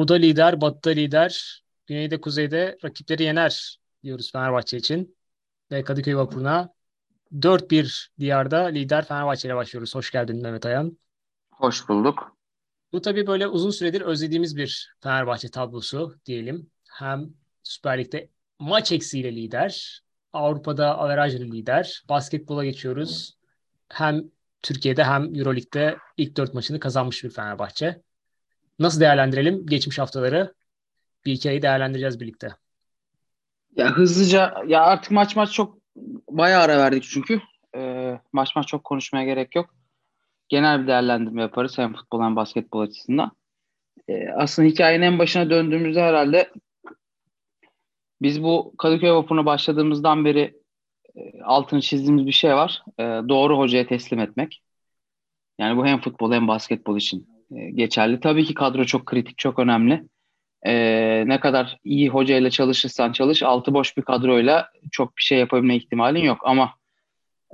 Doğuda lider, batıda lider, güneyde kuzeyde rakipleri yener diyoruz Fenerbahçe için. Ve Kadıköy Vapur'una 4-1 diyarda lider Fenerbahçe ile başlıyoruz. Hoş geldin Mehmet Ayan. Hoş bulduk. Bu tabii böyle uzun süredir özlediğimiz bir Fenerbahçe tablosu diyelim. Hem Süper Lig'de maç eksiğiyle lider, Avrupa'da averajlı lider, basketbola geçiyoruz. Hem Türkiye'de hem Euroleague'de ilk dört maçını kazanmış bir Fenerbahçe. Nasıl değerlendirelim geçmiş haftaları? Bir hikayeyi değerlendireceğiz birlikte. Ya hızlıca ya artık maç maç çok bayağı ara verdik çünkü. Ee, maç maç çok konuşmaya gerek yok. Genel bir değerlendirme yaparız hem futbol hem basketbol açısından. Ee, aslında hikayenin en başına döndüğümüzde herhalde biz bu Kadıköy Vapuru'na başladığımızdan beri e, altını çizdiğimiz bir şey var. E, doğru hocaya teslim etmek. Yani bu hem futbol hem basketbol için e, geçerli. Tabii ki kadro çok kritik, çok önemli. E, ne kadar iyi hocayla çalışırsan çalış, altı boş bir kadroyla çok bir şey yapabilme ihtimalin yok. Ama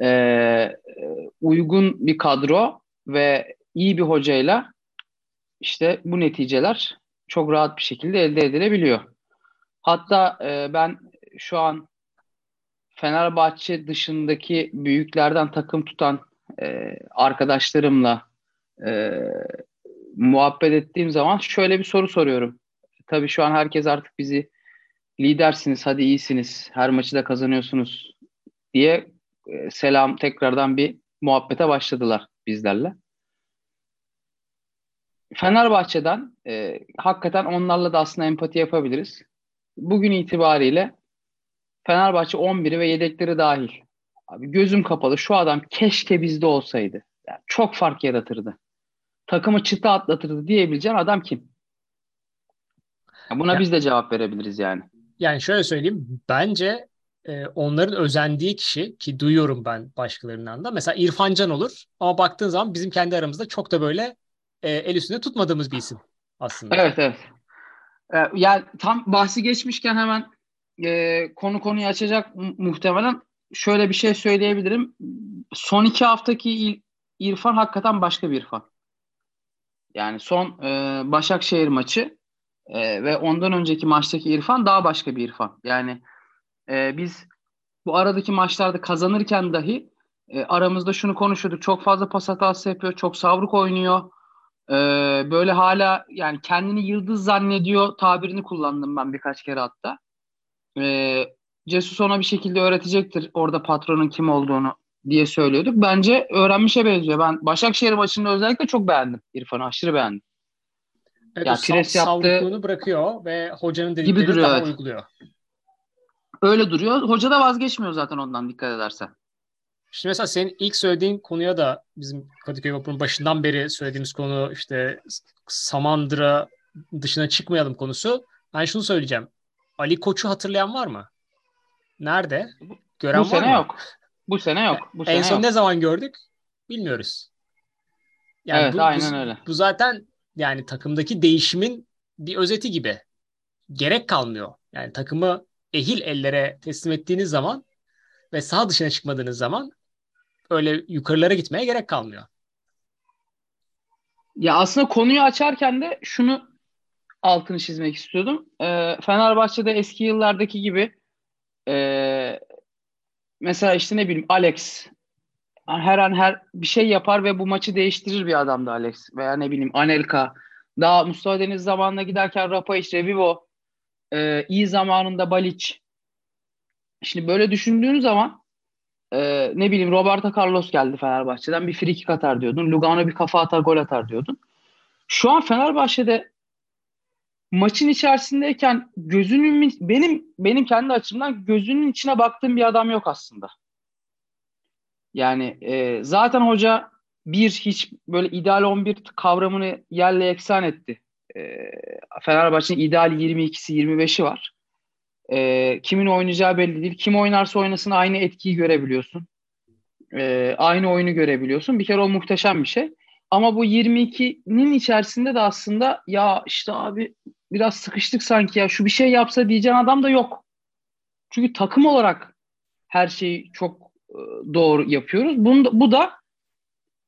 e, uygun bir kadro ve iyi bir hocayla işte bu neticeler çok rahat bir şekilde elde edilebiliyor. Hatta e, ben şu an Fenerbahçe dışındaki büyüklerden takım tutan e, arkadaşlarımla e, muhabbet ettiğim zaman şöyle bir soru soruyorum. Tabii şu an herkes artık bizi lidersiniz, hadi iyisiniz, her maçı da kazanıyorsunuz diye e, selam tekrardan bir muhabbete başladılar bizlerle. Fenerbahçe'den e, hakikaten onlarla da aslında empati yapabiliriz. Bugün itibariyle Fenerbahçe 11'i ve yedekleri dahil. Abi gözüm kapalı şu adam keşke bizde olsaydı. Yani çok fark yaratırdı. Takımı çıta atlatırdı diyebileceğin adam kim? Buna ya, biz de cevap verebiliriz yani. Yani şöyle söyleyeyim. Bence e, onların özendiği kişi ki duyuyorum ben başkalarından da. Mesela İrfan Can olur ama baktığın zaman bizim kendi aramızda çok da böyle e, el üstünde tutmadığımız bir isim aslında. Evet evet. E, yani tam bahsi geçmişken hemen e, konu konuyu açacak muhtemelen şöyle bir şey söyleyebilirim. Son iki haftaki İrfan hakikaten başka bir İrfan. Yani son e, Başakşehir maçı e, ve ondan önceki maçtaki İrfan daha başka bir İrfan. Yani e, biz bu aradaki maçlarda kazanırken dahi e, aramızda şunu konuşuyorduk. Çok fazla pas hatası yapıyor, çok savruk oynuyor. E, böyle hala yani kendini yıldız zannediyor tabirini kullandım ben birkaç kere hatta. E, Cesus ona bir şekilde öğretecektir orada patronun kim olduğunu diye söylüyorduk. Bence öğrenmişe benziyor. Ben Başakşehir maçında özellikle çok beğendim İrfan'ı. Aşırı beğendim. Evet, ya pres yaptı. bırakıyor ve hocanın dediklerini gibi duruyor, daha evet. uyguluyor. Öyle duruyor. Hoca da vazgeçmiyor zaten ondan dikkat edersen. Şimdi mesela senin ilk söylediğin konuya da bizim Kadıköy Vapur'un başından beri söylediğimiz konu işte Samandıra dışına çıkmayalım konusu. Ben şunu söyleyeceğim. Ali Koç'u hatırlayan var mı? Nerede? Gören Bu var sene mı? yok. Bu sene yok. Bu en son yok. ne zaman gördük? Bilmiyoruz. Yani evet, bu, aynen bu, öyle. Bu zaten yani takımdaki değişimin bir özeti gibi. Gerek kalmıyor. Yani takımı ehil ellere teslim ettiğiniz zaman ve sağ dışına çıkmadığınız zaman öyle yukarılara gitmeye gerek kalmıyor. Ya aslında konuyu açarken de şunu altını çizmek istiyordum. E, Fenerbahçe'de eski yıllardaki gibi e, mesela işte ne bileyim Alex her an her bir şey yapar ve bu maçı değiştirir bir adamdı Alex. Veya ne bileyim Anelka. Daha Mustafa Deniz zamanına giderken Rapayic, Revivo. E, iyi zamanında Balic. Şimdi böyle düşündüğün zaman e, ne bileyim Roberto Carlos geldi Fenerbahçe'den bir frikik atar diyordun. Lugano bir kafa atar gol atar diyordun. Şu an Fenerbahçe'de maçın içerisindeyken gözünün benim benim kendi açımdan gözünün içine baktığım bir adam yok aslında. Yani e, zaten hoca bir hiç böyle ideal 11 kavramını yerle eksan etti. E, Fenerbahçe'nin ideal 22'si 25'i var. E, kimin oynayacağı belli değil. Kim oynarsa oynasın aynı etkiyi görebiliyorsun. E, aynı oyunu görebiliyorsun. Bir kere o muhteşem bir şey. Ama bu 22'nin içerisinde de aslında ya işte abi biraz sıkıştık sanki ya şu bir şey yapsa diyeceğin adam da yok. Çünkü takım olarak her şeyi çok e, doğru yapıyoruz. Bunu, bu da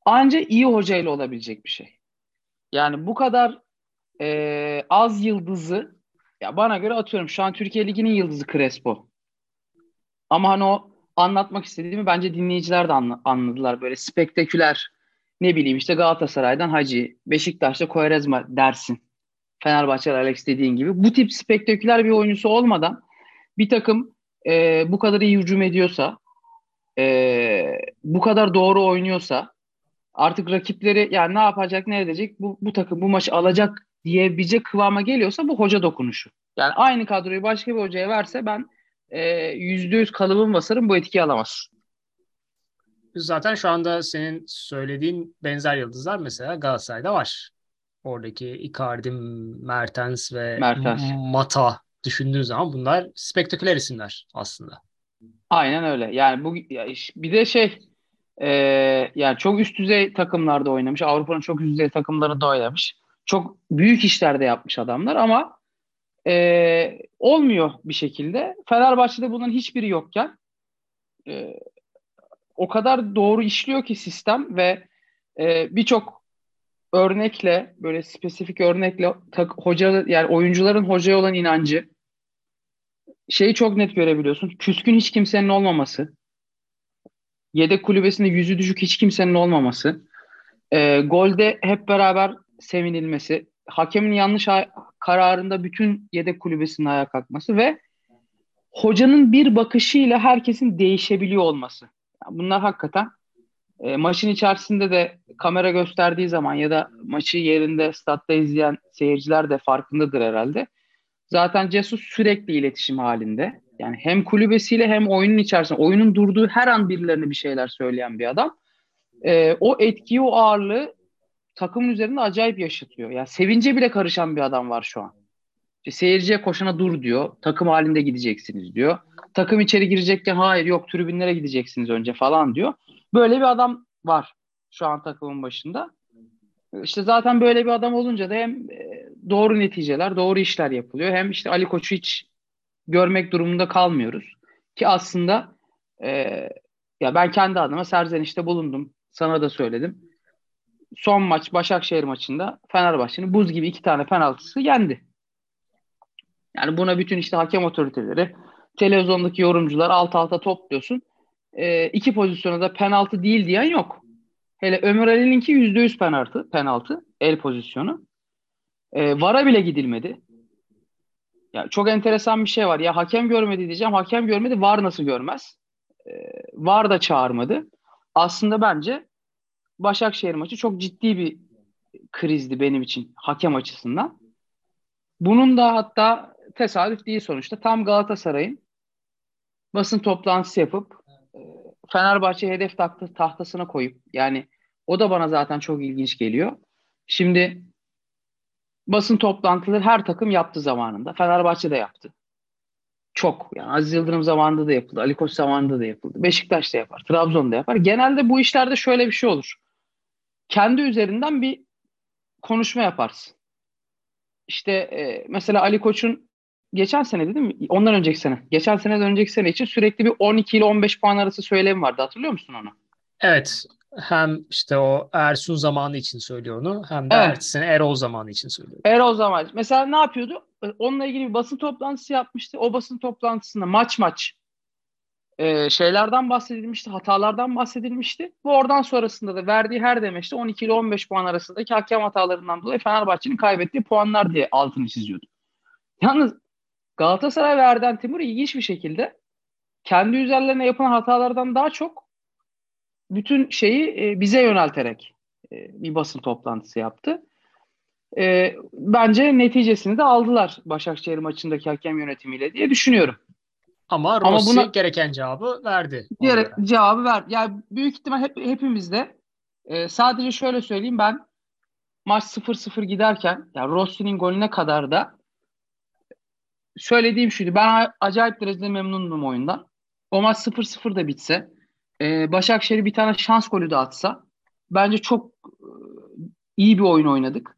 ancak iyi hocayla olabilecek bir şey. Yani bu kadar e, az yıldızı ya bana göre atıyorum şu an Türkiye Ligi'nin yıldızı Crespo. Ama hani o anlatmak istediğimi bence dinleyiciler de anla, anladılar. Böyle spektaküler ne bileyim işte Galatasaray'dan Hacı, Beşiktaş'ta Koyrezma dersin. Fenerbahçe Alex dediğin gibi. Bu tip spektaküler bir oyuncusu olmadan bir takım e, bu kadar iyi hücum ediyorsa, e, bu kadar doğru oynuyorsa artık rakipleri yani ne yapacak ne edecek bu, bu takım bu maçı alacak diyebilecek kıvama geliyorsa bu hoca dokunuşu. Yani aynı kadroyu başka bir hocaya verse ben e, yüzde yüz kalıbım basarım bu etkiyi alamaz. Zaten şu anda senin söylediğin benzer yıldızlar mesela Galatasaray'da var. Oradaki Icardi, Mertens ve Mertens. Mata düşündüğün zaman bunlar spektaküler isimler aslında. Aynen öyle. Yani bu bir de şey e, yani çok üst düzey takımlarda oynamış. Avrupa'nın çok üst düzey takımlarında oynamış. Çok büyük işlerde yapmış adamlar ama e, olmuyor bir şekilde. Fenerbahçe'de bunun hiçbiri yokken e, o kadar doğru işliyor ki sistem ve e, birçok örnekle böyle spesifik örnekle tak, hoca yani oyuncuların hocaya olan inancı şeyi çok net görebiliyorsun. Küskün hiç kimsenin olmaması. Yedek kulübesinde yüzü düşük hiç kimsenin olmaması. E, golde hep beraber sevinilmesi. Hakemin yanlış kararında bütün yedek kulübesinin ayağa kalkması ve hocanın bir bakışıyla herkesin değişebiliyor olması. Bunlar hakikaten e, maçın içerisinde de kamera gösterdiği zaman ya da maçı yerinde statta izleyen seyirciler de farkındadır herhalde. Zaten Jesus sürekli iletişim halinde. Yani hem kulübesiyle hem oyunun içerisinde, oyunun durduğu her an birilerine bir şeyler söyleyen bir adam. E, o etkiyi, o ağırlığı takımın üzerinde acayip yaşatıyor. Yani sevince bile karışan bir adam var şu an. Seyirciye koşana dur diyor. Takım halinde gideceksiniz diyor. Takım içeri girecekken hayır yok tribünlere gideceksiniz önce falan diyor. Böyle bir adam var şu an takımın başında. İşte zaten böyle bir adam olunca da hem e, doğru neticeler, doğru işler yapılıyor. Hem işte Ali Koç'u hiç görmek durumunda kalmıyoruz. Ki aslında e, ya ben kendi adıma serzenişte bulundum. Sana da söyledim. Son maç Başakşehir maçında Fenerbahçe'nin buz gibi iki tane penaltısı yendi. Yani buna bütün işte hakem otoriteleri, televizyondaki yorumcular alt alta topluyorsun. E, iki pozisyona da penaltı değil diyen yok. Hele Ömer Ali'ninki %100 penaltı, penaltı, el pozisyonu. E, VAR'a bile gidilmedi. Ya çok enteresan bir şey var. Ya hakem görmedi diyeceğim. Hakem görmedi. VAR nasıl görmez? E, VAR da çağırmadı. Aslında bence Başakşehir maçı çok ciddi bir krizdi benim için hakem açısından. Bunun da hatta tesadüf değil sonuçta. Tam Galatasaray'ın basın toplantısı yapıp e, Fenerbahçe hedef tahtı, tahtasına koyup yani o da bana zaten çok ilginç geliyor. Şimdi basın toplantıları her takım yaptı zamanında. Fenerbahçe de yaptı. Çok. Yani Aziz Yıldırım zamanında da yapıldı. Ali Koç zamanında da yapıldı. Beşiktaş da yapar. Trabzon da yapar. Genelde bu işlerde şöyle bir şey olur. Kendi üzerinden bir konuşma yaparsın. İşte e, mesela Ali Koç'un geçen sene değil mi? Ondan önceki sene. Geçen sene önceki sene için sürekli bir 12 ile 15 puan arası söylemi vardı. Hatırlıyor musun onu? Evet. Hem işte o Ersun zamanı için söylüyor onu hem de evet. ertesi sene Erol zamanı için söylüyor. Erol zamanı. Mesela ne yapıyordu? Onunla ilgili bir basın toplantısı yapmıştı. O basın toplantısında maç maç e, şeylerden bahsedilmişti, hatalardan bahsedilmişti. Bu oradan sonrasında da verdiği her demeçte 12 ile 15 puan arasındaki hakem hatalarından dolayı Fenerbahçe'nin kaybettiği puanlar diye altını çiziyordu. Yalnız Galatasaray ve Erden Timur ilginç bir şekilde kendi üzerlerine yapılan hatalardan daha çok bütün şeyi e, bize yönelterek e, bir basın toplantısı yaptı. E, bence neticesini de aldılar Başakşehir maçındaki hakem yönetimiyle diye düşünüyorum. Ama Rossi Ama buna, gereken cevabı verdi. Gerek, cevabı ver. Yani büyük ihtimal hep, hepimizde e, sadece şöyle söyleyeyim ben maç 0-0 giderken yani Rossi'nin golüne kadar da söylediğim şuydu. Ben acayip derecede memnundum oyundan. O maç 0-0 da bitse e, Başakşehir bir tane şans golü de atsa bence çok e, iyi bir oyun oynadık.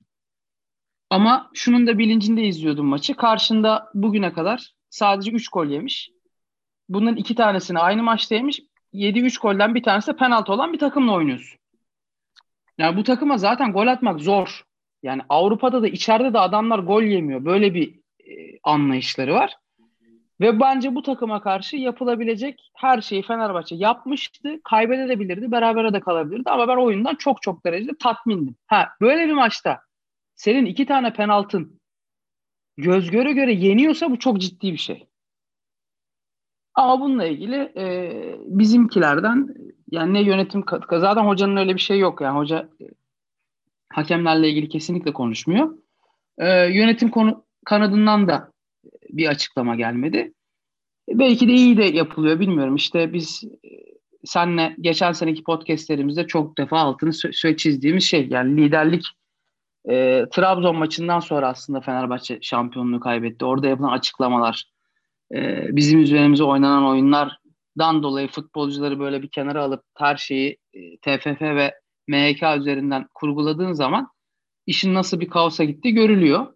Ama şunun da bilincinde izliyordum maçı. Karşında bugüne kadar sadece 3 gol yemiş. Bunların iki tanesini aynı maçta yemiş. 7-3 golden bir tanesi de penaltı olan bir takımla oynuyorsun. Yani bu takıma zaten gol atmak zor. Yani Avrupa'da da içeride de adamlar gol yemiyor. Böyle bir anlayışları var. Ve bence bu takıma karşı yapılabilecek her şeyi Fenerbahçe yapmıştı. Kaybedebilirdi, berabere de kalabilirdi. Ama ben oyundan çok çok derecede tatmindim. Ha, böyle bir maçta senin iki tane penaltın göz göre göre yeniyorsa bu çok ciddi bir şey. Ama bununla ilgili e, bizimkilerden yani ne yönetim zaten hocanın öyle bir şey yok yani hoca e, hakemlerle ilgili kesinlikle konuşmuyor. E, yönetim konu kanadından da bir açıklama gelmedi. E, belki de iyi de yapılıyor bilmiyorum. İşte biz e, senle geçen seneki podcastlerimizde çok defa altını sö- çizdiğimiz şey yani liderlik e, Trabzon maçından sonra aslında Fenerbahçe şampiyonluğu kaybetti. Orada yapılan açıklamalar, e, bizim üzerimize oynanan oyunlardan dolayı futbolcuları böyle bir kenara alıp her şeyi e, TFF ve MHK üzerinden kurguladığın zaman işin nasıl bir kaosa gitti görülüyor.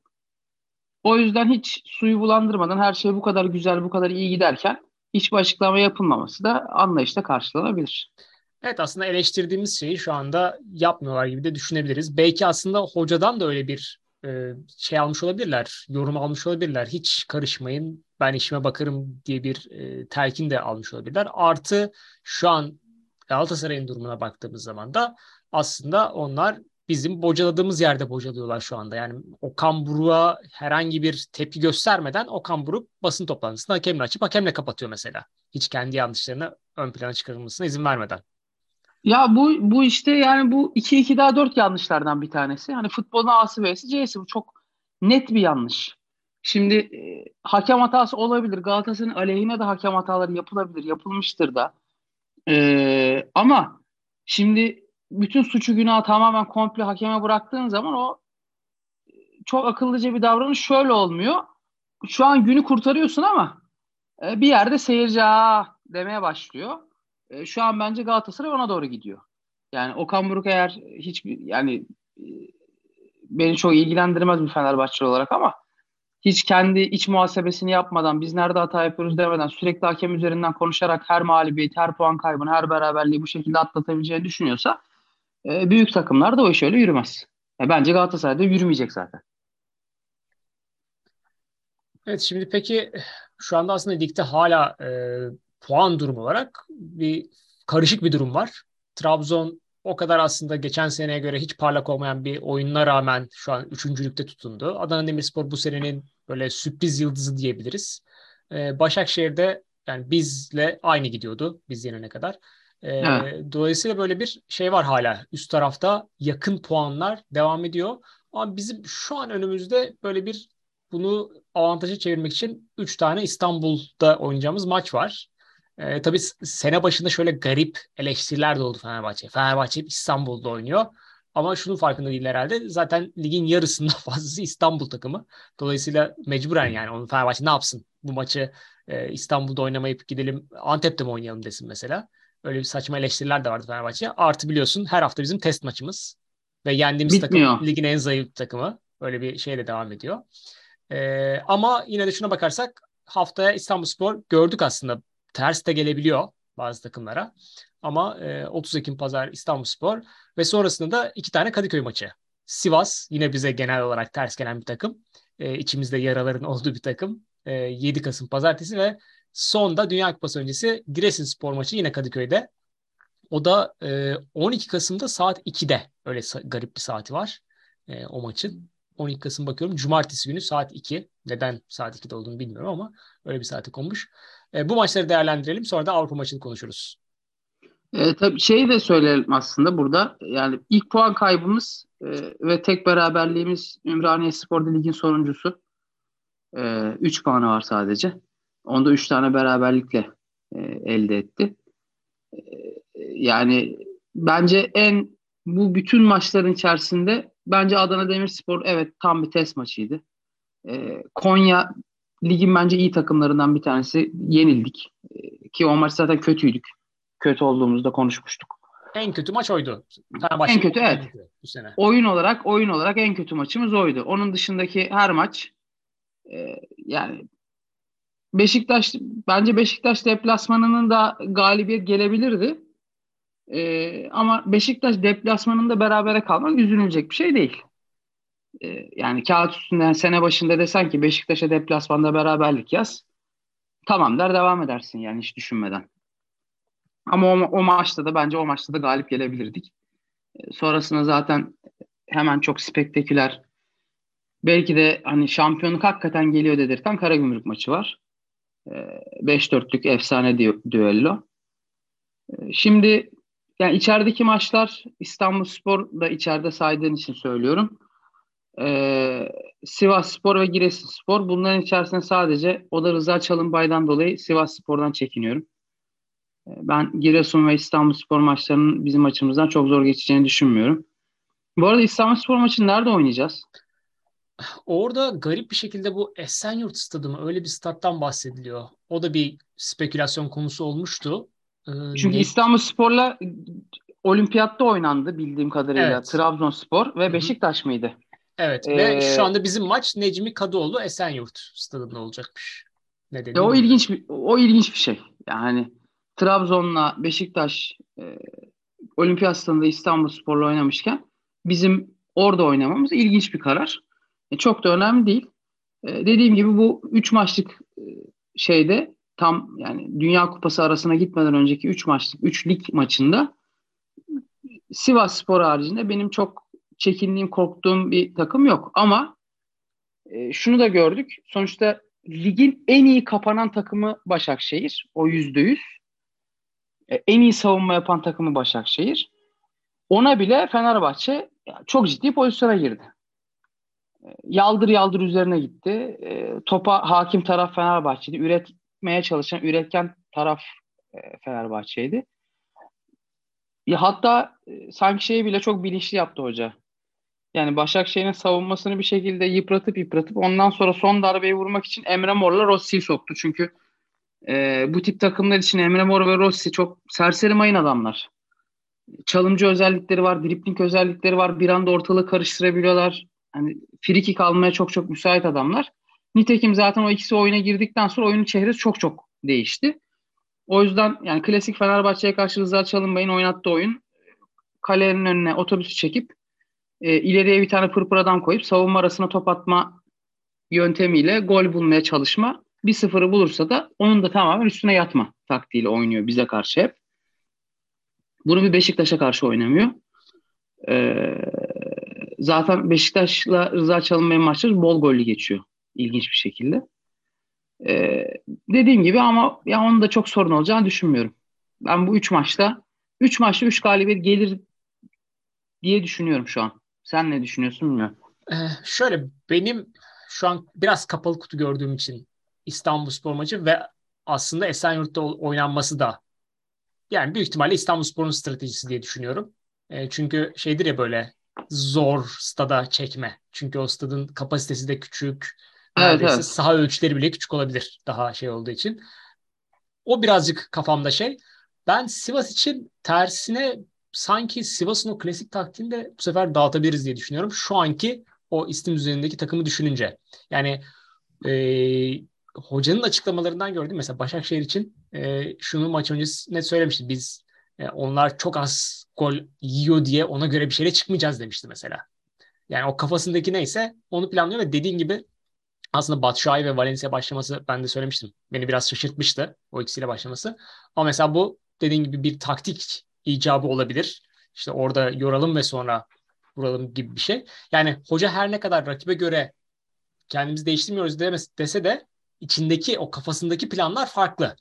O yüzden hiç suyu bulandırmadan her şey bu kadar güzel, bu kadar iyi giderken hiçbir açıklama yapılmaması da anlayışla karşılanabilir. Evet aslında eleştirdiğimiz şeyi şu anda yapmıyorlar gibi de düşünebiliriz. Belki aslında hocadan da öyle bir e, şey almış olabilirler, yorum almış olabilirler. Hiç karışmayın, ben işime bakarım diye bir e, telkin de almış olabilirler. Artı şu an Galatasaray'ın durumuna baktığımız zaman da aslında onlar bizim bocaladığımız yerde bocalıyorlar şu anda. Yani Okan Buruk'a herhangi bir tepki göstermeden Okan Buruk basın toplantısında hakemle açıp hakemle kapatıyor mesela. Hiç kendi yanlışlarını ön plana çıkarılmasına izin vermeden. Ya bu bu işte yani bu 2-2 daha 4 yanlışlardan bir tanesi. Hani futbolun A'sı B'si C'si bu çok net bir yanlış. Şimdi e, hakem hatası olabilir. Galatasaray'ın aleyhine de hakem hataları yapılabilir. Yapılmıştır da. E, ama şimdi bütün suçu günahı tamamen komple hakeme bıraktığın zaman o çok akıllıca bir davranış şöyle olmuyor. Şu an günü kurtarıyorsun ama e, bir yerde seyirci Aa, demeye başlıyor. E, şu an bence Galatasaray ona doğru gidiyor. Yani Okan Buruk eğer hiçbir yani e, beni çok ilgilendirmez bir Fenerbahçe olarak ama hiç kendi iç muhasebesini yapmadan biz nerede hata yapıyoruz demeden sürekli hakem üzerinden konuşarak her mağlubiyet, her puan kaybını, her beraberliği bu şekilde atlatabileceğini düşünüyorsa e, büyük takımlar da o iş öyle yürümez. E, bence Galatasaray'da yürümeyecek zaten. Evet şimdi peki şu anda aslında ligde hala e, puan durumu olarak bir karışık bir durum var. Trabzon o kadar aslında geçen seneye göre hiç parlak olmayan bir oyununa rağmen şu an üçüncülükte tutundu. Adana Demirspor bu senenin böyle sürpriz yıldızı diyebiliriz. Ee, Başakşehir'de yani bizle aynı gidiyordu biz yenene kadar. Ee, dolayısıyla böyle bir şey var hala. Üst tarafta yakın puanlar devam ediyor. Ama bizim şu an önümüzde böyle bir bunu avantajı çevirmek için 3 tane İstanbul'da oynayacağımız maç var. E, tabii sene başında şöyle garip eleştiriler de oldu Fenerbahçe. Fenerbahçe İstanbul'da oynuyor. Ama şunun farkında değil herhalde. Zaten ligin yarısından fazlası İstanbul takımı. Dolayısıyla mecburen yani onu Fenerbahçe ne yapsın? Bu maçı e, İstanbul'da oynamayıp gidelim Antep'te mi oynayalım desin mesela. Öyle bir saçma eleştiriler de vardı Fenerbahçe. Artı biliyorsun her hafta bizim test maçımız. Ve yendiğimiz Bitmiyor. takım ligin en zayıf takımı. Öyle bir şey de devam ediyor. E, ama yine de şuna bakarsak haftaya İstanbul Spor gördük aslında ters de gelebiliyor bazı takımlara. Ama e, 30 Ekim Pazar İstanbulspor ve sonrasında da iki tane Kadıköy maçı. Sivas yine bize genel olarak ters gelen bir takım. E, içimizde yaraların olduğu bir takım. E, 7 Kasım Pazartesi ve sonda Dünya Kupası öncesi Giresunspor maçı yine Kadıköy'de. O da e, 12 Kasım'da saat 2'de. Öyle garip bir saati var e, o maçın. 12 Kasım bakıyorum. Cumartesi günü saat 2. Neden saat 2'de olduğunu bilmiyorum ama öyle bir saate konmuş. E, bu maçları değerlendirelim. Sonra da Avrupa maçını konuşuruz. E, tabii şey de söyleyelim aslında burada. Yani ilk puan kaybımız e, ve tek beraberliğimiz Ümraniye Spor'da ligin sonuncusu. 3 e, puanı var sadece. Onda 3 tane beraberlikle e, elde etti. E, yani bence en bu bütün maçların içerisinde bence Adana Demirspor evet tam bir test maçıydı. E, Konya ligin bence iyi takımlarından bir tanesi. Yenildik. E, ki o maç zaten kötüydük. Kötü olduğumuzda konuşmuştuk. En kötü maç oydu. en kötü evet. Bu sene. Oyun olarak oyun olarak en kötü maçımız oydu. Onun dışındaki her maç e, yani Beşiktaş bence Beşiktaş deplasmanının da galibiyet gelebilirdi. Ee, ama Beşiktaş deplasmanında berabere kalmak üzülünecek bir şey değil. e, yani kağıt üstünden sene başında desen ki Beşiktaş'a deplasmanda beraberlik yaz. Tamam der devam edersin yani hiç düşünmeden. Ama o, o maçta da bence o maçta da galip gelebilirdik. E, sonrasında zaten hemen çok spektaküler belki de hani şampiyonluk hakikaten geliyor dedirten Karagümrük maçı var. 5-4'lük e, efsane dü- düello. E, şimdi yani içerideki maçlar İstanbul Spor da içeride saydığın için söylüyorum. Ee, Sivas Spor ve Giresun Spor. Bunların içerisinde sadece o da Rıza Çalınbay'dan dolayı Sivas Spor'dan çekiniyorum. Ee, ben Giresun ve İstanbul Spor maçlarının bizim açımızdan çok zor geçeceğini düşünmüyorum. Bu arada İstanbul Spor maçını nerede oynayacağız? Orada garip bir şekilde bu Esenyurt Stadı mı öyle bir stat'tan bahsediliyor. O da bir spekülasyon konusu olmuştu. Ee, Çünkü ne... İstanbul Spor'la olimpiyatta oynandı bildiğim kadarıyla evet. Trabzonspor ve Beşiktaş mıydı? Evet ee, ve şu anda bizim maç Necmi Kadıoğlu Esenyurt stadında olacakmış. Nedeni o ilginç bir o ilginç bir şey. Yani Trabzon'la Beşiktaş e, olimpiyat stadında İstanbul Spor'la oynamışken bizim orada oynamamız ilginç bir karar. E, çok da önemli değil. E, dediğim gibi bu 3 maçlık e, şeyde tam yani Dünya Kupası arasına gitmeden önceki 3 maçlık 3 lig maçında Sivas Spor haricinde benim çok çekindiğim, korktuğum bir takım yok. Ama şunu da gördük. Sonuçta ligin en iyi kapanan takımı Başakşehir. O yüzde yüz. En iyi savunma yapan takımı Başakşehir. Ona bile Fenerbahçe çok ciddi pozisyona girdi. Yaldır yaldır üzerine gitti. E, topa hakim taraf Fenerbahçe'di. Üretmeye çalışan, üretken taraf e, Fenerbahçe'ydi. Ya hatta e, sanki şeyi bile çok bilinçli yaptı hoca. Yani Başakşehir'in savunmasını bir şekilde yıpratıp yıpratıp ondan sonra son darbeyi vurmak için Emre Mor'la Rossi'yi soktu. Çünkü e, bu tip takımlar için Emre Mor ve Rossi çok serseri mayın adamlar. Çalımcı özellikleri var, dripling özellikleri var. Bir anda ortalığı karıştırabiliyorlar. Hani frikik almaya çok çok müsait adamlar. Nitekim zaten o ikisi oyuna girdikten sonra oyunun çehresi çok çok değişti. O yüzden yani klasik Fenerbahçe'ye karşı Rıza Çalınbay'ın oynattığı oyun kalenin önüne otobüsü çekip e, ileriye bir tane pırpır adam koyup savunma arasına top atma yöntemiyle gol bulmaya çalışma. Bir sıfırı bulursa da onun da tamamen üstüne yatma taktiğiyle oynuyor bize karşı hep. Bunu bir Beşiktaş'a karşı oynamıyor. Ee, zaten Beşiktaş'la Rıza Çalınmay'ın maçları bol gollü geçiyor. ilginç bir şekilde. Ee, dediğim gibi ama ya onun da çok sorun olacağını düşünmüyorum. Ben bu üç maçta üç maçta üç galibiyet gelir diye düşünüyorum şu an. Sen ne düşünüyorsun bilmiyorum. Ee, şöyle benim şu an biraz kapalı kutu gördüğüm için İstanbul Spor maçı ve aslında Esenyurt'ta oynanması da yani büyük ihtimalle İstanbul Spor'un stratejisi diye düşünüyorum. E, çünkü şeydir ya böyle zor stada çekme. Çünkü o stadın kapasitesi de küçük. Evet, neredeyse evet. saha ölçüleri bile küçük olabilir daha şey olduğu için. O birazcık kafamda şey. Ben Sivas için tersine sanki Sivas'ın o klasik taktiğini de bu sefer dağıtabiliriz diye düşünüyorum. Şu anki o istim üzerindeki takımı düşününce. Yani e, hocanın açıklamalarından gördüm. Mesela Başakşehir için e, şunu maç öncesi ne söylemişti. Biz e, onlar çok az gol yiyor diye ona göre bir şeyle çıkmayacağız demişti mesela. Yani o kafasındaki neyse onu planlıyor ve dediğin gibi aslında Batshuayi ve Valencia başlaması ben de söylemiştim. Beni biraz şaşırtmıştı o ikisiyle başlaması. Ama mesela bu dediğin gibi bir taktik icabı olabilir. İşte orada yoralım ve sonra vuralım gibi bir şey. Yani hoca her ne kadar rakibe göre kendimizi değiştirmiyoruz demez, dese de içindeki o kafasındaki planlar farklı.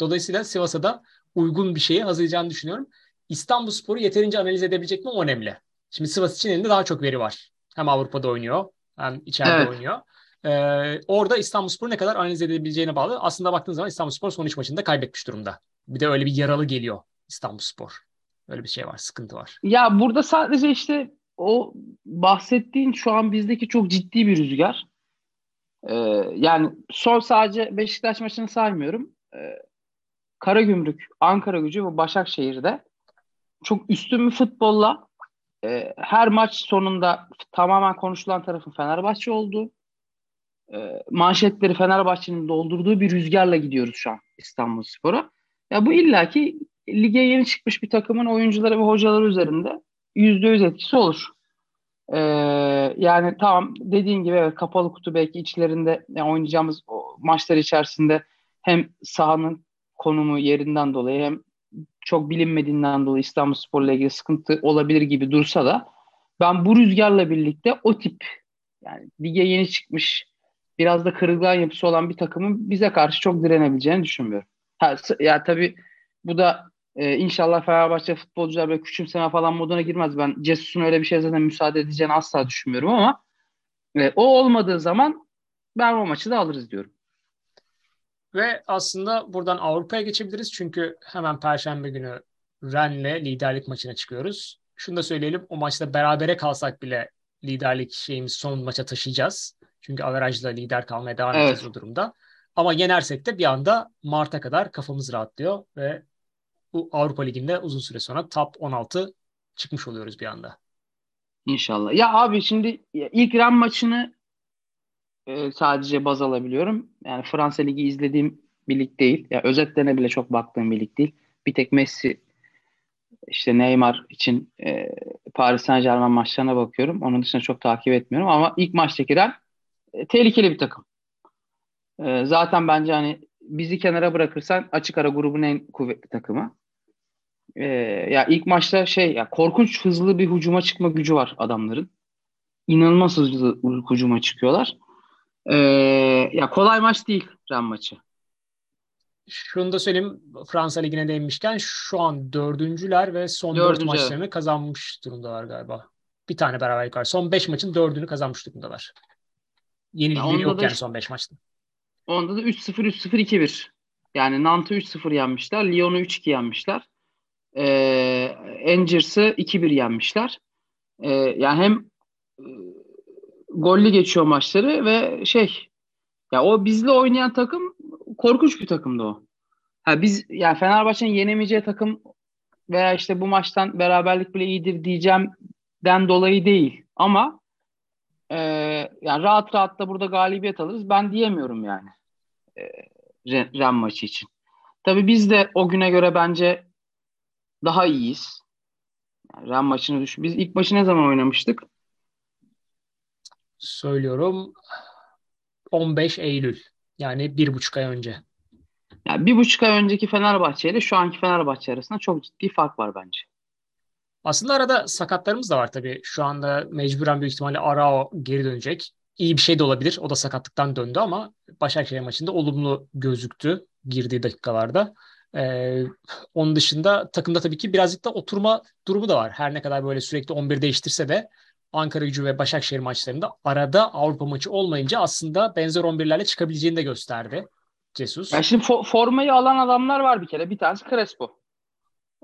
Dolayısıyla Sivas'a da uygun bir şeyi hazırlayacağını düşünüyorum. İstanbul Sporu yeterince analiz edebilecek mi o önemli. Şimdi Sivas için elinde daha çok veri var. Hem Avrupa'da oynuyor hem içeride evet. oynuyor. Ee, orada İstanbul Sporu ne kadar analiz edebileceğine bağlı. Aslında baktığınız zaman İstanbul Spor son üç maçında kaybetmiş durumda. Bir de öyle bir yaralı geliyor İstanbul Spor. Öyle bir şey var, sıkıntı var. Ya burada sadece işte o bahsettiğin şu an bizdeki çok ciddi bir rüzgar. Ee, yani son sadece Beşiktaş maçını saymıyorum. Ee, Karagümrük, Ankara gücü ve Başakşehir'de çok üstün bir futbolla e, her maç sonunda tamamen konuşulan tarafın Fenerbahçe olduğu, e, manşetleri Fenerbahçe'nin doldurduğu bir rüzgarla gidiyoruz şu an İstanbul Spor'a. Ya bu illaki lige yeni çıkmış bir takımın oyuncuları ve hocaları üzerinde yüzde yüz etkisi olur. Ee, yani tamam dediğin gibi evet, kapalı kutu belki içlerinde yani oynayacağımız maçlar içerisinde hem sahanın konumu yerinden dolayı hem çok bilinmediğinden dolayı İstanbul Spor'la ilgili sıkıntı olabilir gibi dursa da ben bu rüzgarla birlikte o tip yani lige yeni çıkmış biraz da kırılgan yapısı olan bir takımın bize karşı çok direnebileceğini düşünmüyorum. Ha, ya tabii bu da e, inşallah Fenerbahçe futbolcular böyle küçümseme falan moduna girmez. Ben Cesus'un öyle bir şey zaten müsaade edeceğini asla düşünmüyorum ama e, o olmadığı zaman ben o maçı da alırız diyorum. Ve aslında buradan Avrupa'ya geçebiliriz. Çünkü hemen Perşembe günü Rennes'le liderlik maçına çıkıyoruz. Şunu da söyleyelim. O maçta berabere kalsak bile liderlik şeyimiz son maça taşıyacağız. Çünkü averajla lider kalmaya devam evet. edeceğiz o durumda. Ama yenersek de bir anda Mart'a kadar kafamız rahatlıyor ve bu Avrupa Ligi'nde uzun süre sonra top 16 çıkmış oluyoruz bir anda. İnşallah. Ya abi şimdi ilk Ren maçını e, sadece baz alabiliyorum. Yani Fransa Ligi izlediğim bir lig değil. Ya özetlerine bile çok baktığım bir lig değil. Bir tek Messi işte Neymar için e, Paris Saint Germain maçlarına bakıyorum. Onun dışında çok takip etmiyorum ama ilk maçtaki Ren e, tehlikeli bir takım. E, zaten bence hani bizi kenara bırakırsan açık ara grubun en kuvvetli takımı. E, ya ilk maçta şey ya korkunç hızlı bir hücuma çıkma gücü var adamların. İnanılmaz hızlı hücuma çıkıyorlar. E, ya kolay maç değil Ren maçı. Şunu da söyleyeyim Fransa Ligi'ne değinmişken şu an dördüncüler ve son Dördüncü. dört maçlarını kazanmış durumdalar galiba. Bir tane beraberlik var. Son beş maçın dördünü kazanmış durumdalar. Yenilgileri yok yani son 5 maçta. Onda da 3-0 3-0 2-1. Yani Nant'ı 3-0 yenmişler. Lyon'u 3-2 yenmişler. Ee, Angers'ı 2-1 yenmişler. Ee, yani hem gollü geçiyor maçları ve şey ya o bizle oynayan takım korkunç bir takımdı o. Ha biz yani Fenerbahçe'nin yenemeyeceği takım veya işte bu maçtan beraberlik bile iyidir diyeceğimden dolayı değil. Ama e, yani rahat rahat da burada galibiyet alırız. Ben diyemiyorum yani e, Ren maçı için. Tabii biz de o güne göre bence daha iyiyiz. Yani Ren maçını düşün. Biz ilk maçı ne zaman oynamıştık? Söylüyorum 15 Eylül. Yani bir buçuk ay önce. Yani bir buçuk ay önceki Fenerbahçe ile şu anki Fenerbahçe arasında çok ciddi fark var bence. Aslında arada sakatlarımız da var tabii. Şu anda mecburen büyük ihtimalle Arao geri dönecek. İyi bir şey de olabilir. O da sakatlıktan döndü ama Başakşehir maçında olumlu gözüktü girdiği dakikalarda. Ee, onun dışında takımda tabii ki birazcık da oturma durumu da var. Her ne kadar böyle sürekli 11 değiştirse de Ankara gücü ve Başakşehir maçlarında arada Avrupa maçı olmayınca aslında benzer 11'lerle çıkabileceğini de gösterdi Jesus. Yani şimdi fo- formayı alan adamlar var bir kere. Bir tanesi Crespo.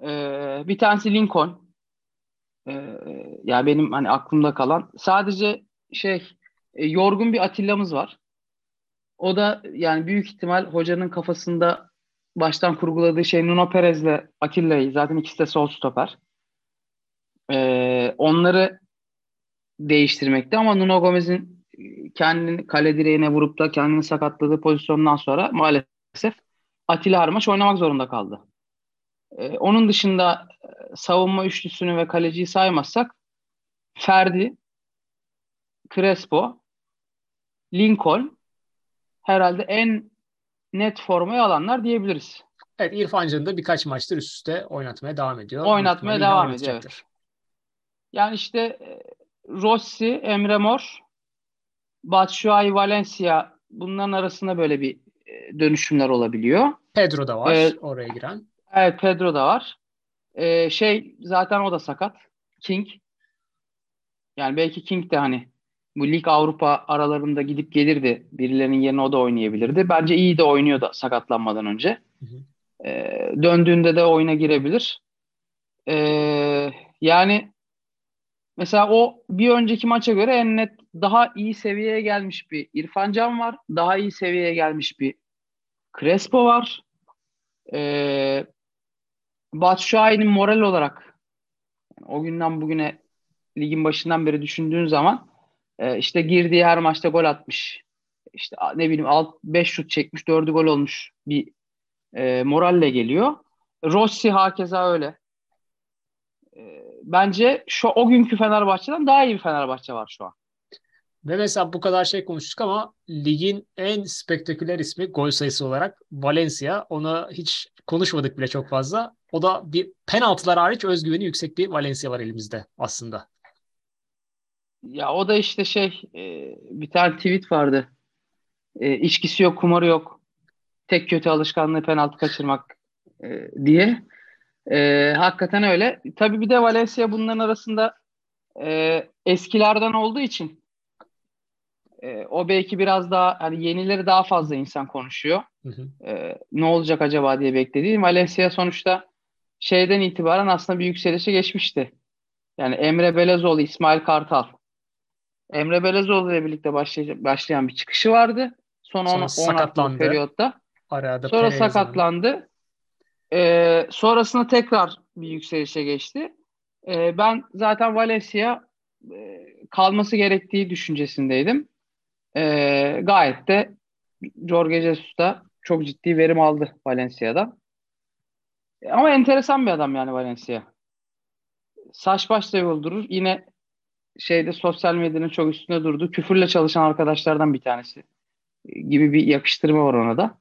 Ee, bir tanesi Lincoln. Ee, ya benim hani aklımda kalan sadece şey e, yorgun bir Atilla'mız var. O da yani büyük ihtimal hocanın kafasında baştan kurguladığı şey Nuno Perez'le Atilla'yı zaten ikisi de sol stoper. Ee, onları değiştirmekte ama Nuno Gomez'in kendini kale direğine vurup da kendini sakatladığı pozisyondan sonra maalesef Atilla Armaç oynamak zorunda kaldı. Ee, onun dışında e, savunma üçlüsünü ve kaleciyi saymazsak Ferdi, Crespo, Lincoln herhalde en net formayı alanlar diyebiliriz. Evet İrfan da birkaç maçtır üst üste oynatmaya devam ediyor. Oynatmaya devam ediyor evet. Yani işte e, Rossi, Emre Mor, Batshuayi, Valencia bunların arasında böyle bir e, dönüşümler olabiliyor. Pedro da var ee, oraya giren. Evet Pedro da var. Ee, şey zaten o da sakat. King. Yani belki King de hani bu lig Avrupa aralarında gidip gelirdi. Birilerinin yerine o da oynayabilirdi. Bence iyi de oynuyor da sakatlanmadan önce. Hı hı. Ee, döndüğünde de oyuna girebilir. Ee, yani mesela o bir önceki maça göre en net daha iyi seviyeye gelmiş bir İrfan Can var. Daha iyi seviyeye gelmiş bir Crespo var. Ee, Batshuayi'nin moral olarak o günden bugüne ligin başından beri düşündüğün zaman e, işte girdiği her maçta gol atmış. İşte ne bileyim 5 şut çekmiş, 4'ü gol olmuş bir e, moralle geliyor. Rossi hakeza öyle. Bence şu o günkü Fenerbahçe'den daha iyi bir Fenerbahçe var şu an. Ve mesela bu kadar şey konuştuk ama ligin en spektaküler ismi gol sayısı olarak Valencia. Ona hiç konuşmadık bile çok fazla. O da bir penaltılar hariç özgüveni yüksek bir Valencia var elimizde aslında. Ya o da işte şey e, bir tane tweet vardı. E, içkisi yok, kumarı yok. Tek kötü alışkanlığı penaltı kaçırmak e, diye. E, hakikaten öyle. Tabii bir de Valencia bunların arasında e, eskilerden olduğu için e, o belki biraz daha hani yenileri daha fazla insan konuşuyor. Hı hı. E, ne olacak acaba diye beklediğim. Valencia sonuçta şeyden itibaren aslında bir yükselişe geçmişti. Yani Emre Belezoğlu, İsmail Kartal. Emre Belezoğlu ile birlikte başlay- başlayan bir çıkışı vardı. Son Sonra 10 sakatlandı. periyotta. Arada Sonra sakatlandı. Ee, sonrasında tekrar bir yükselişe geçti. Ee, ben zaten Valencia e, kalması gerektiği düşüncesindeydim. Ee, gayet de Jorge Jesus da çok ciddi verim aldı Valencia'dan. Ama enteresan bir adam yani Valencia. Saç baş da yoldurur. Yine şeyde sosyal medyanın çok üstünde durdu. Küfürle çalışan arkadaşlardan bir tanesi gibi bir yakıştırma var ona da.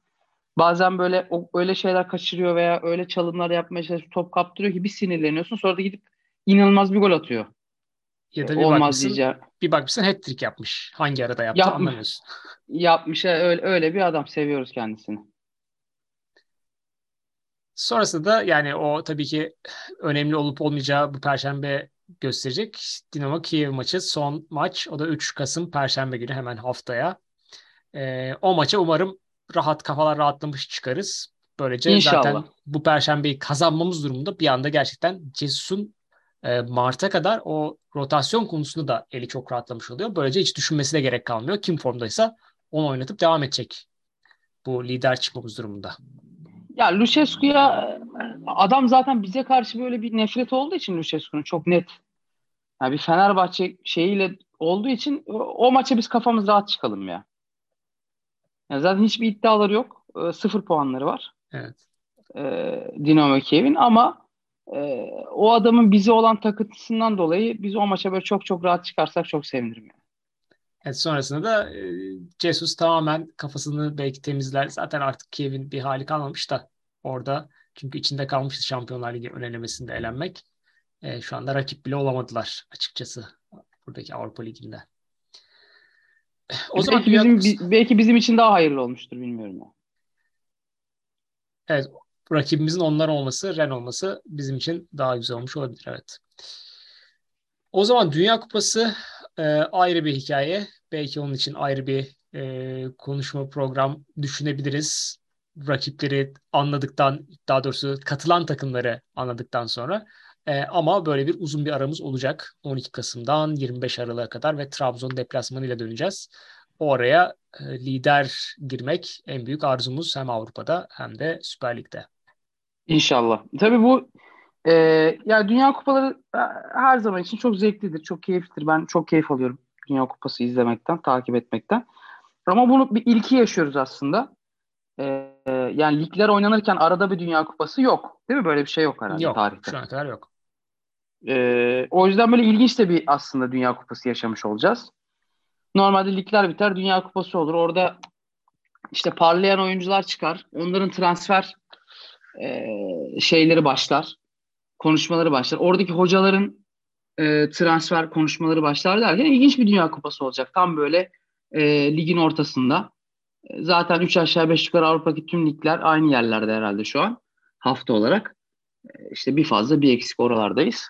Bazen böyle o, öyle şeyler kaçırıyor veya öyle çalımlar yapmaya çalışıyor, top kaptırıyor ki bir sinirleniyorsun. Sonra da gidip inanılmaz bir gol atıyor. Ya da bir Olmaz bakmışsın, diyeceğim. bir bakmışsın hat-trick yapmış. Hangi arada yaptı Yapma, anlamıyorsun. Yapmış. Öyle, öyle bir adam. Seviyoruz kendisini. Sonrasında da yani o tabii ki önemli olup olmayacağı bu perşembe gösterecek. Dinamo Kiev maçı son maç. O da 3 Kasım perşembe günü hemen haftaya. Ee, o maça umarım rahat kafalar rahatlamış çıkarız. Böylece İnşallah. zaten bu perşembeyi kazanmamız durumunda bir anda gerçekten Cesus'un e, Mart'a kadar o rotasyon konusunda da eli çok rahatlamış oluyor. Böylece hiç düşünmesi de gerek kalmıyor. Kim formdaysa onu oynatıp devam edecek bu lider çıkmamız durumunda. Ya Lucescu'ya adam zaten bize karşı böyle bir nefret olduğu için Lucescu'nun çok net. Yani bir Fenerbahçe şeyiyle olduğu için o maça biz kafamız rahat çıkalım ya. Yani zaten hiçbir iddiaları yok. E, sıfır puanları var. Evet. E, Dinamo Kiev'in ama e, o adamın bize olan takıntısından dolayı biz o maça böyle çok çok rahat çıkarsak çok sevinirim. Yani. Evet, sonrasında da e, Jesus tamamen kafasını belki temizler. Zaten artık Kiev'in bir hali kalmamış da orada. Çünkü içinde kalmıştı Şampiyonlar Ligi önelemesinde elenmek. E, şu anda rakip bile olamadılar açıkçası buradaki Avrupa Ligi'nde. O zaman belki bizim, Kupası... belki bizim için daha hayırlı olmuştur bilmiyorum. Ya. Evet rakibimizin onlar olması, Ren olması bizim için daha güzel olmuş olabilir evet. O zaman Dünya Kupası e, ayrı bir hikaye. Belki onun için ayrı bir e, konuşma program düşünebiliriz. Rakipleri anladıktan, daha doğrusu katılan takımları anladıktan sonra. E, ama böyle bir uzun bir aramız olacak. 12 Kasım'dan 25 Aralık'a kadar ve Trabzon deplasmanıyla döneceğiz. O araya e, lider girmek en büyük arzumuz hem Avrupa'da hem de Süper Lig'de. İnşallah. Tabii bu e, ya Dünya Kupaları e, her zaman için çok zevklidir, çok keyiflidir. Ben çok keyif alıyorum Dünya Kupası izlemekten, takip etmekten. Ama bunu bir ilki yaşıyoruz aslında. Ee, yani ligler oynanırken arada bir Dünya Kupası yok. Değil mi? Böyle bir şey yok herhalde yok, tarihte. Şu ana kadar yok. Ee, o yüzden böyle ilginç de bir aslında Dünya Kupası yaşamış olacağız. Normalde ligler biter, Dünya Kupası olur. Orada işte parlayan oyuncular çıkar. Onların transfer e, şeyleri başlar. Konuşmaları başlar. Oradaki hocaların e, transfer konuşmaları başlar derken ilginç bir Dünya Kupası olacak. Tam böyle e, ligin ortasında. E, zaten 3 aşağı 5 yukarı Avrupa'daki tüm ligler aynı yerlerde herhalde şu an hafta olarak. E, işte bir fazla bir eksik oralardayız.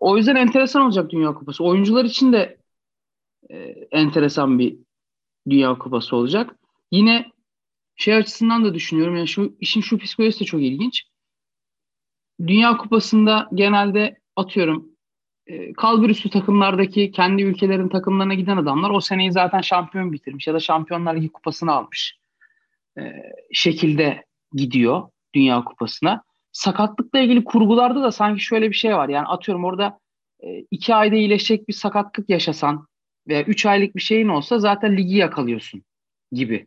O yüzden enteresan olacak Dünya Kupası. Oyuncular için de e, enteresan bir Dünya Kupası olacak. Yine şey açısından da düşünüyorum. Yani şu işin şu psikolojisi de çok ilginç. Dünya Kupası'nda genelde atıyorum e, kalbur üstü takımlardaki kendi ülkelerin takımlarına giden adamlar o seneyi zaten şampiyon bitirmiş ya da Şampiyonlar Ligi kupasını almış e, şekilde gidiyor Dünya Kupası'na. Sakatlıkla ilgili kurgularda da sanki şöyle bir şey var. Yani atıyorum orada e, iki ayda iyileşecek bir sakatlık yaşasan veya üç aylık bir şeyin olsa zaten ligi yakalıyorsun gibi.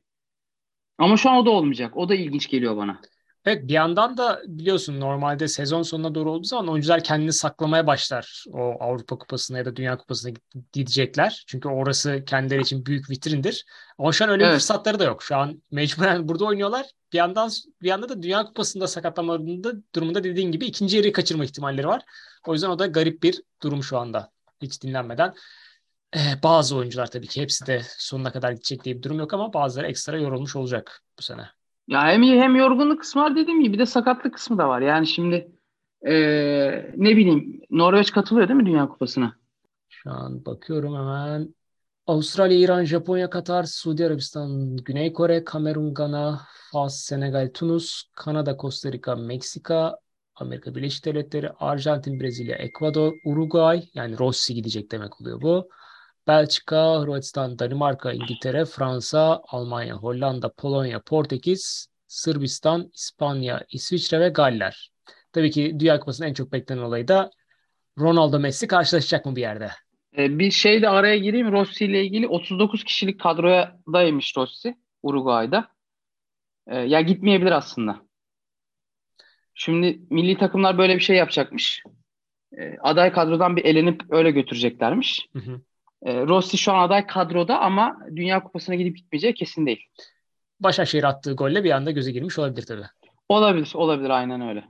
Ama şu an o da olmayacak. O da ilginç geliyor bana. Evet bir yandan da biliyorsun normalde sezon sonuna doğru olduğu zaman oyuncular kendini saklamaya başlar. O Avrupa Kupası'na ya da Dünya Kupası'na gidecekler. Çünkü orası kendileri için büyük vitrindir. Ama şu an öyle evet. bir fırsatları da yok. Şu an mecburen burada oynuyorlar. Bir yandan bir yanda da Dünya Kupası'nda sakatlanmalarında durumunda dediğin gibi ikinci yarıyı kaçırma ihtimalleri var. O yüzden o da garip bir durum şu anda. Hiç dinlenmeden. Ee, bazı oyuncular tabii ki hepsi de sonuna kadar gidecek diye bir durum yok ama bazıları ekstra yorulmuş olacak bu sene. Ya hem hem yorgunluk kısmı var dediğim gibi bir de sakatlık kısmı da var. Yani şimdi ee, ne bileyim Norveç katılıyor değil mi Dünya Kupası'na? Şu an bakıyorum hemen. Avustralya, İran, Japonya, Katar, Suudi Arabistan, Güney Kore, Kamerun, Gana, Fas, Senegal, Tunus, Kanada, Costa Rica, Meksika, Amerika Birleşik Devletleri, Arjantin, Brezilya, Ekvador, Uruguay yani Rossi gidecek demek oluyor bu. Belçika, Hırvatistan, Danimarka, İngiltere, Fransa, Almanya, Hollanda, Polonya, Portekiz, Sırbistan, İspanya, İsviçre ve Galler. Tabii ki Dünya Kupası'nın en çok beklenen olayı da Ronaldo Messi karşılaşacak mı bir yerde? Ee, bir şey de araya gireyim. Rossi ile ilgili 39 kişilik kadroya daymış Rossi Uruguay'da. Ee, ya gitmeyebilir aslında. Şimdi milli takımlar böyle bir şey yapacakmış. Ee, aday kadrodan bir elenip öyle götüreceklermiş. Hı hı. E, Rossi şu an aday kadroda ama Dünya Kupası'na gidip gitmeyeceği kesin değil. Başakşehir attığı golle bir anda göze girmiş olabilir tabii. Olabilir, olabilir aynen öyle.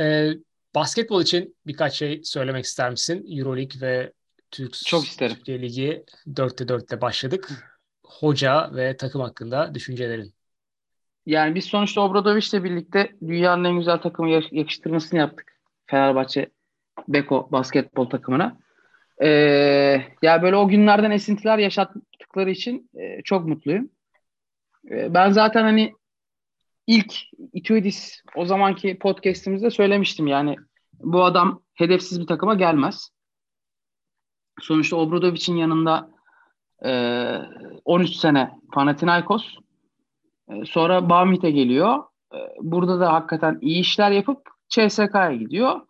Ee, basketbol için birkaç şey söylemek ister misin? Euroleague ve Türk Çok isterim. Türkiye Ligi 4'te 4'te başladık. Hoca ve takım hakkında düşüncelerin. Yani biz sonuçta Obradoviç'le birlikte dünyanın en güzel takımı yakıştırmasını yaptık. Fenerbahçe Beko basketbol takımına. Ee, ya böyle o günlerden esintiler yaşattıkları için e, çok mutluyum. E, ben zaten hani ilk Ituidis o zamanki podcast'imizde söylemiştim yani bu adam hedefsiz bir takıma gelmez. Sonuçta Obradovic'in yanında e, 13 sene Panathinaikos e, sonra Bamite geliyor. E, burada da hakikaten iyi işler yapıp CSK'ya gidiyor.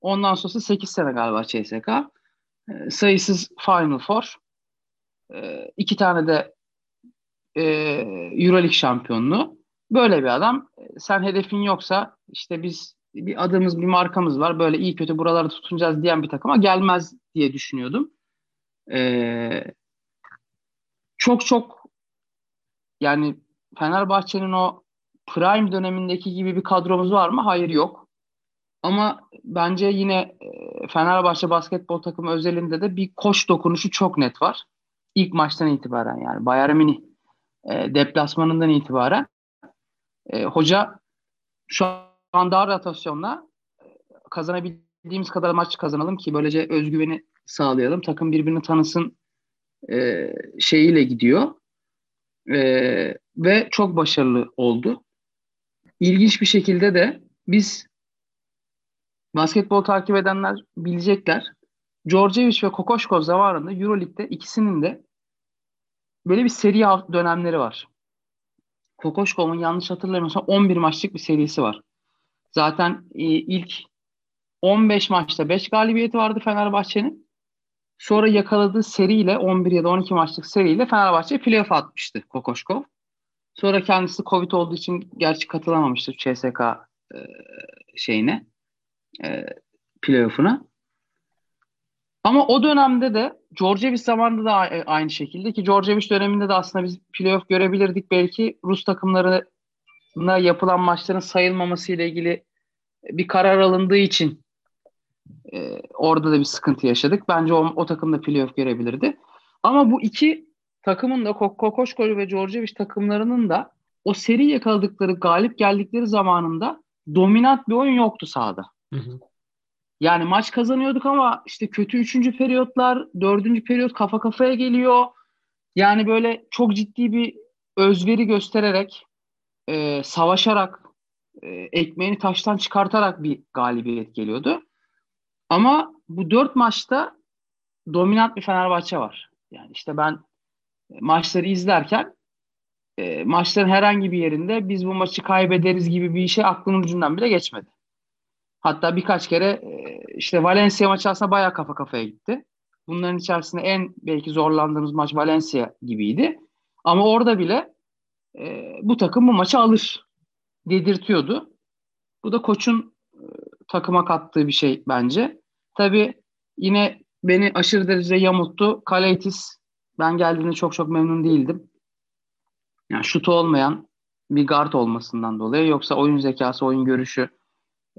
Ondan sonrası 8 sene galiba CSK. E, sayısız Final Four. E, iki tane de e, Euroleague şampiyonluğu. Böyle bir adam. E, sen hedefin yoksa işte biz bir adımız bir markamız var. Böyle iyi kötü buraları tutunacağız diyen bir takıma gelmez diye düşünüyordum. Ee, çok çok yani Fenerbahçe'nin o prime dönemindeki gibi bir kadromuz var mı? Hayır yok. Ama bence yine e, Fenerbahçe basketbol takımı özelinde de bir koş dokunuşu çok net var. İlk maçtan itibaren yani Bayern Münih e, deplasmanından itibaren e, hoca şu an daha rotasyonla e, kazanabildiğimiz kadar maç kazanalım ki böylece özgüveni sağlayalım. Takım birbirini tanısın e, şeyiyle gidiyor. E, ve çok başarılı oldu. İlginç bir şekilde de biz basketbol takip edenler bilecekler. Djordjevic ve Kokoşkov zamanında Euroleague'de ikisinin de böyle bir seri dönemleri var. Kokoşkov'un yanlış hatırlamıyorsam 11 maçlık bir serisi var. Zaten e, ilk 15 maçta 5 galibiyeti vardı Fenerbahçe'nin. Sonra yakaladığı seriyle 11 ya da 12 maçlık seriyle Fenerbahçe playoff atmıştı Kokoşkov. Sonra kendisi Covid olduğu için gerçi katılamamıştı CSK e, şeyine e, playoff'una. Ama o dönemde de Georgievic zamanında da aynı şekilde ki Georgievic döneminde de aslında biz playoff görebilirdik. Belki Rus takımlarına yapılan maçların sayılmaması ile ilgili bir karar alındığı için e, orada da bir sıkıntı yaşadık. Bence o, o takım da playoff görebilirdi. Ama bu iki takımın da Kokoşkol ve Georgievic takımlarının da o seri yakaladıkları, galip geldikleri zamanında dominant bir oyun yoktu sahada. Hı hı. Yani maç kazanıyorduk ama işte kötü üçüncü periyotlar, dördüncü periyot kafa kafaya geliyor. Yani böyle çok ciddi bir özveri göstererek, e, savaşarak, e, ekmeğini taştan çıkartarak bir galibiyet geliyordu. Ama bu dört maçta dominant bir Fenerbahçe var. Yani işte ben maçları izlerken e, maçların herhangi bir yerinde biz bu maçı kaybederiz gibi bir şey aklımın ucundan bile geçmedi. Hatta birkaç kere e, işte Valencia maçı aslında bayağı kafa kafaya gitti. Bunların içerisinde en belki zorlandığımız maç Valencia gibiydi. Ama orada bile e, bu takım bu maçı alır dedirtiyordu. Bu da koçun e, takıma kattığı bir şey bence. Tabii yine beni aşırı derecede yamulttu. Kaleitis ben geldiğinde çok çok memnun değildim. Yani şutu olmayan bir guard olmasından dolayı yoksa oyun zekası, oyun görüşü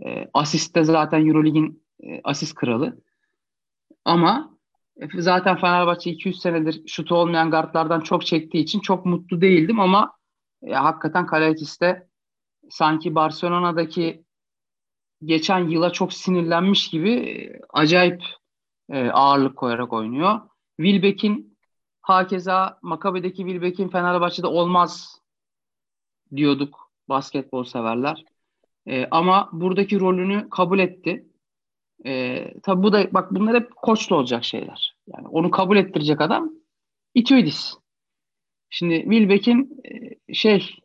e, asiste zaten Eurolig'in e, asist kralı. Ama e, zaten Fenerbahçe 200 senedir şutu olmayan guardlardan çok çektiği için çok mutlu değildim ama ya, hakikaten Kalaitis'te sanki Barcelona'daki geçen yıla çok sinirlenmiş gibi e, acayip e, ağırlık koyarak oynuyor. Wilbeck'in hakeza Makabe'deki Wilbeck'in Fenerbahçe'de olmaz diyorduk basketbol severler. E, ama buradaki rolünü kabul etti. E, tabi bu da bak bunlar hep koçlu olacak şeyler. Yani onu kabul ettirecek adam Ituidis. Şimdi Wilbeck'in e, şey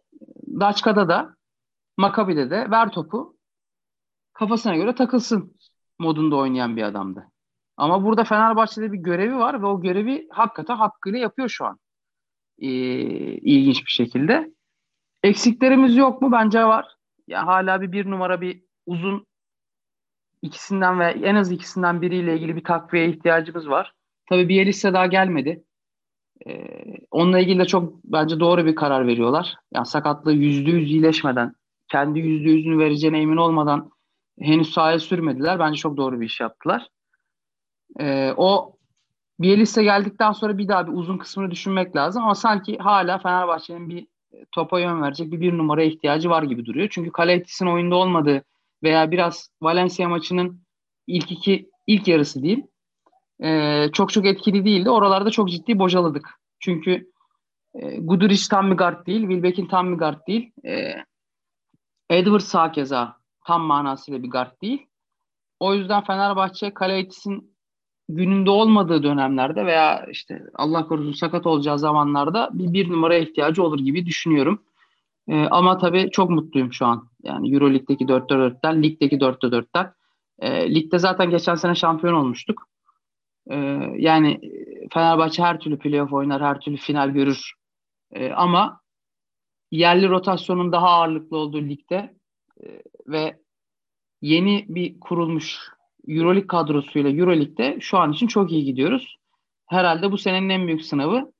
Daçka'da da Makabi'de de ver topu kafasına göre takılsın modunda oynayan bir adamdı. Ama burada Fenerbahçe'de bir görevi var ve o görevi hakikaten hakkıyla yapıyor şu an. Ee, ilginç bir şekilde. Eksiklerimiz yok mu? Bence var. Ya hala bir bir numara bir uzun ikisinden ve en az ikisinden biriyle ilgili bir takviye ihtiyacımız var. Tabii bir Elisa daha gelmedi. Ee, onunla ilgili de çok bence doğru bir karar veriyorlar. Yani sakatlığı yüzde yüz iyileşmeden, kendi yüzde yüzünü vereceğine emin olmadan henüz sahaya sürmediler. Bence çok doğru bir iş yaptılar. Ee, o Bielitsa geldikten sonra bir daha bir uzun kısmını düşünmek lazım ama sanki hala Fenerbahçe'nin bir topa yön verecek bir bir numaraya ihtiyacı var gibi duruyor. Çünkü Kalaitis'in oyunda olmadığı veya biraz Valencia maçının ilk iki ilk yarısı değil e, çok çok etkili değildi. Oralarda çok ciddi bocaladık. Çünkü e, Guduric tam bir guard değil, Wilbeck'in tam bir guard değil. E, Edwards sağ keza tam manasıyla bir guard değil. O yüzden Fenerbahçe Kalaitis'in gününde olmadığı dönemlerde veya işte Allah korusun sakat olacağı zamanlarda bir bir numaraya ihtiyacı olur gibi düşünüyorum. Ee, ama tabii çok mutluyum şu an. Yani Euro Lig'deki 4'te 4'ten, Lig'deki 4'te 4'ten. Ee, Lig'de zaten geçen sene şampiyon olmuştuk. Ee, yani Fenerbahçe her türlü playoff oynar, her türlü final görür. Ee, ama yerli rotasyonun daha ağırlıklı olduğu ligde e, ve yeni bir kurulmuş Euroleague kadrosuyla Euroleague'de şu an için çok iyi gidiyoruz. Herhalde bu senenin en büyük sınavı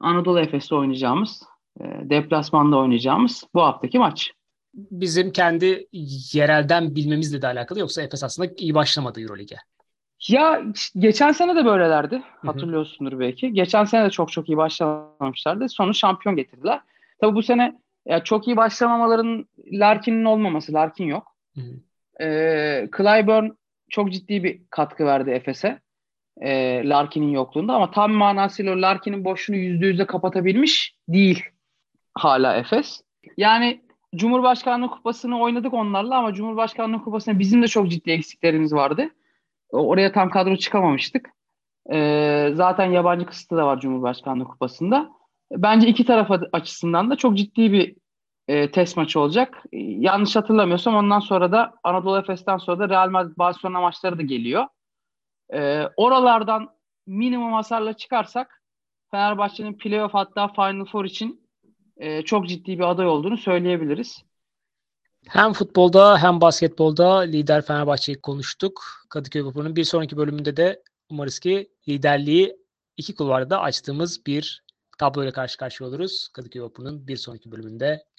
Anadolu Efes'te oynayacağımız, e, deplasmanda oynayacağımız bu haftaki maç. Bizim kendi yerelden bilmemizle de alakalı yoksa Efes aslında iyi başlamadı Euroleague'e. Ya geçen sene de böylelerdi. Hatırlıyorsundur belki. Geçen sene de çok çok iyi başlamamışlardı. Sonra şampiyon getirdiler. Tabii bu sene ya çok iyi başlamamaların Larkin'in olmaması. Larkin yok. Hı hı. Ee, Clyburn çok ciddi bir katkı verdi Efes'e. E, Larkin'in yokluğunda ama tam manasıyla Larkin'in boşluğunu yüzde yüze kapatabilmiş değil hala Efes. Yani Cumhurbaşkanlığı kupasını oynadık onlarla ama Cumhurbaşkanlığı kupasında bizim de çok ciddi eksiklerimiz vardı. Oraya tam kadro çıkamamıştık. E, zaten yabancı kısıtı da var Cumhurbaşkanlığı kupasında. Bence iki taraf açısından da çok ciddi bir e, test maçı olacak. E, yanlış hatırlamıyorsam ondan sonra da Anadolu Efes'ten sonra da Real Madrid Barcelona maçları da geliyor. E, oralardan minimum hasarla çıkarsak Fenerbahçe'nin playoff hatta Final Four için e, çok ciddi bir aday olduğunu söyleyebiliriz. Hem futbolda hem basketbolda lider Fenerbahçe'yi konuştuk. Kadıköy Vapuru'nun bir sonraki bölümünde de umarız ki liderliği iki kulvarda açtığımız bir tabloyla karşı karşıya oluruz. Kadıköy Vapuru'nun bir sonraki bölümünde